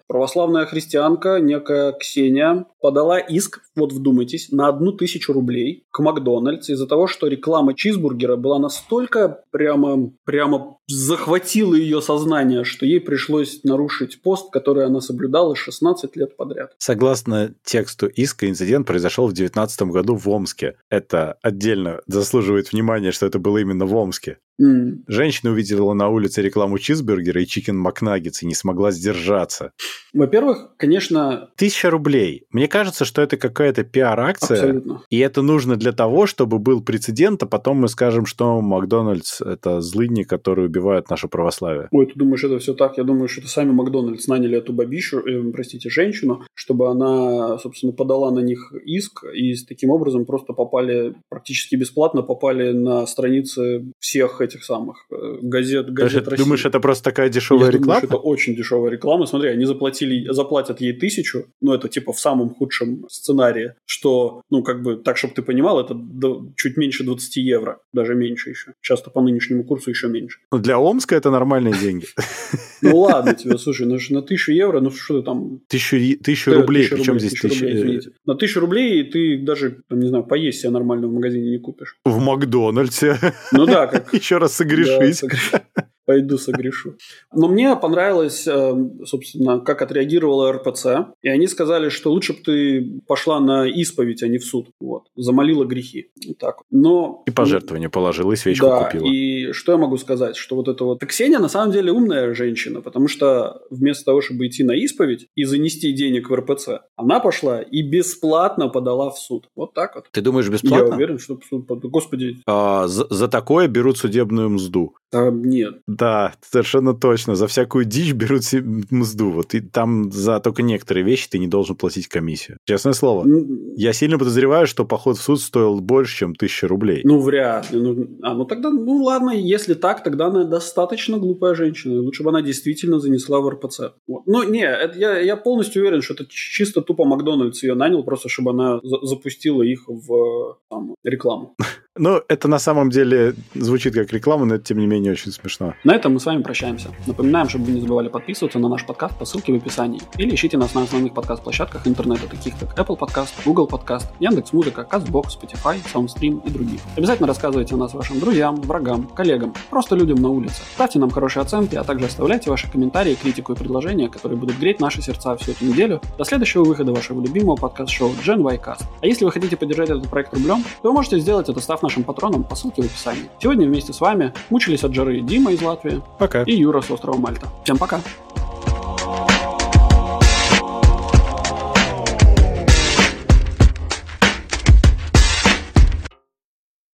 православная христианка, некая Ксения, подала иск, вот вдумайтесь, на одну тысячу рублей к Макдональдс из-за того, что реклама чизбургера была настолько прямо, прямо захватила ее сознание, что ей пришлось нарушить пост, который она соблюдала 16 лет подряд. Согласно тексту иска, инцидент произошел в 2019 году в Омске. Это отдельно заслуживает внимания, что это было именно в Омске. Mm. Женщина увидела на улице рекламу чизбургера и чикен макнаггетс и не смогла сдержаться. Во-первых, конечно... Тысяча рублей. Мне кажется, что это какая-то пиар-акция. Абсолютно. И это нужно для того, чтобы был прецедент, а потом мы скажем, что Макдональдс – это злыдни, которые убивают наше православие. Ой, ты думаешь, это все так? Я думаю, что это сами Макдональдс наняли эту бабищу, э, простите, женщину, чтобы она, собственно, подала на них иск, и таким образом просто попали, практически бесплатно попали на страницы всех этих самых э, газет, газет Ты думаешь, это просто такая дешевая Я реклама? Думаю, это очень дешевая реклама. Смотри, они заплатили, заплатят ей тысячу, ну, это типа в самом худшем сценарии, что, ну, как бы, так, чтобы ты понимал, это чуть меньше 20 евро, даже меньше еще. Часто по нынешнему курсу еще меньше. Ну, для Омска это нормальные деньги. Ну, ладно тебе, слушай, ну, на тысячу евро, ну, что ты там... Тысячу рублей, причем здесь тысяча... На тысячу рублей ты даже, не знаю, поесть себе нормально в магазине не купишь. В Макдональдсе. Ну да, как... Еще раз согрешить. Да, пойду согрешу. Но мне понравилось, э, собственно, как отреагировала РПЦ. И они сказали, что лучше бы ты пошла на исповедь, а не в суд. Вот. Замолила грехи. Так. Но... И пожертвование положила, и свечку да, купила. и что я могу сказать? Что вот это вот... Ксения на самом деле умная женщина, потому что вместо того, чтобы идти на исповедь и занести денег в РПЦ, она пошла и бесплатно подала в суд. Вот так вот. Ты думаешь, бесплатно? Я уверен, что... Господи. А, за, за такое берут судебную мзду. А, нет. Да, совершенно точно. За всякую дичь берут мзду. Вот и там за только некоторые вещи ты не должен платить комиссию. Честное слово. Ну, Я сильно подозреваю, что поход в суд стоил больше, чем тысяча рублей. Ну, вряд ли. Ну, а, ну тогда, ну ладно, если так, тогда она достаточно глупая женщина. Лучше бы она действительно занесла в РПЦ. Вот. Ну, не, это, я, я полностью уверен, что это чисто тупо Макдональдс ее нанял, просто чтобы она за запустила их в там, рекламу. Ну, это на самом деле звучит как реклама, но это, тем не менее, очень смешно. На этом мы с вами прощаемся. Напоминаем, чтобы вы не забывали подписываться на наш подкаст по ссылке в описании. Или ищите нас на основных подкаст-площадках интернета, таких как Apple Podcast, Google Podcast, Яндекс.Музыка, CastBox, Spotify, SoundStream и других. Обязательно рассказывайте о нас вашим друзьям, врагам, коллегам, просто людям на улице. Ставьте нам хорошие оценки, а также оставляйте ваши комментарии, критику и предложения, которые будут греть наши сердца всю эту неделю до следующего выхода вашего любимого подкаст-шоу Gen Y Cast. А если вы хотите поддержать этот проект рублем, то вы можете сделать это, став нашим патроном по ссылке в описании. Сегодня вместе с вами мучились от жары Дима из Латвии Пока. и Юра с острова Мальта. Всем пока!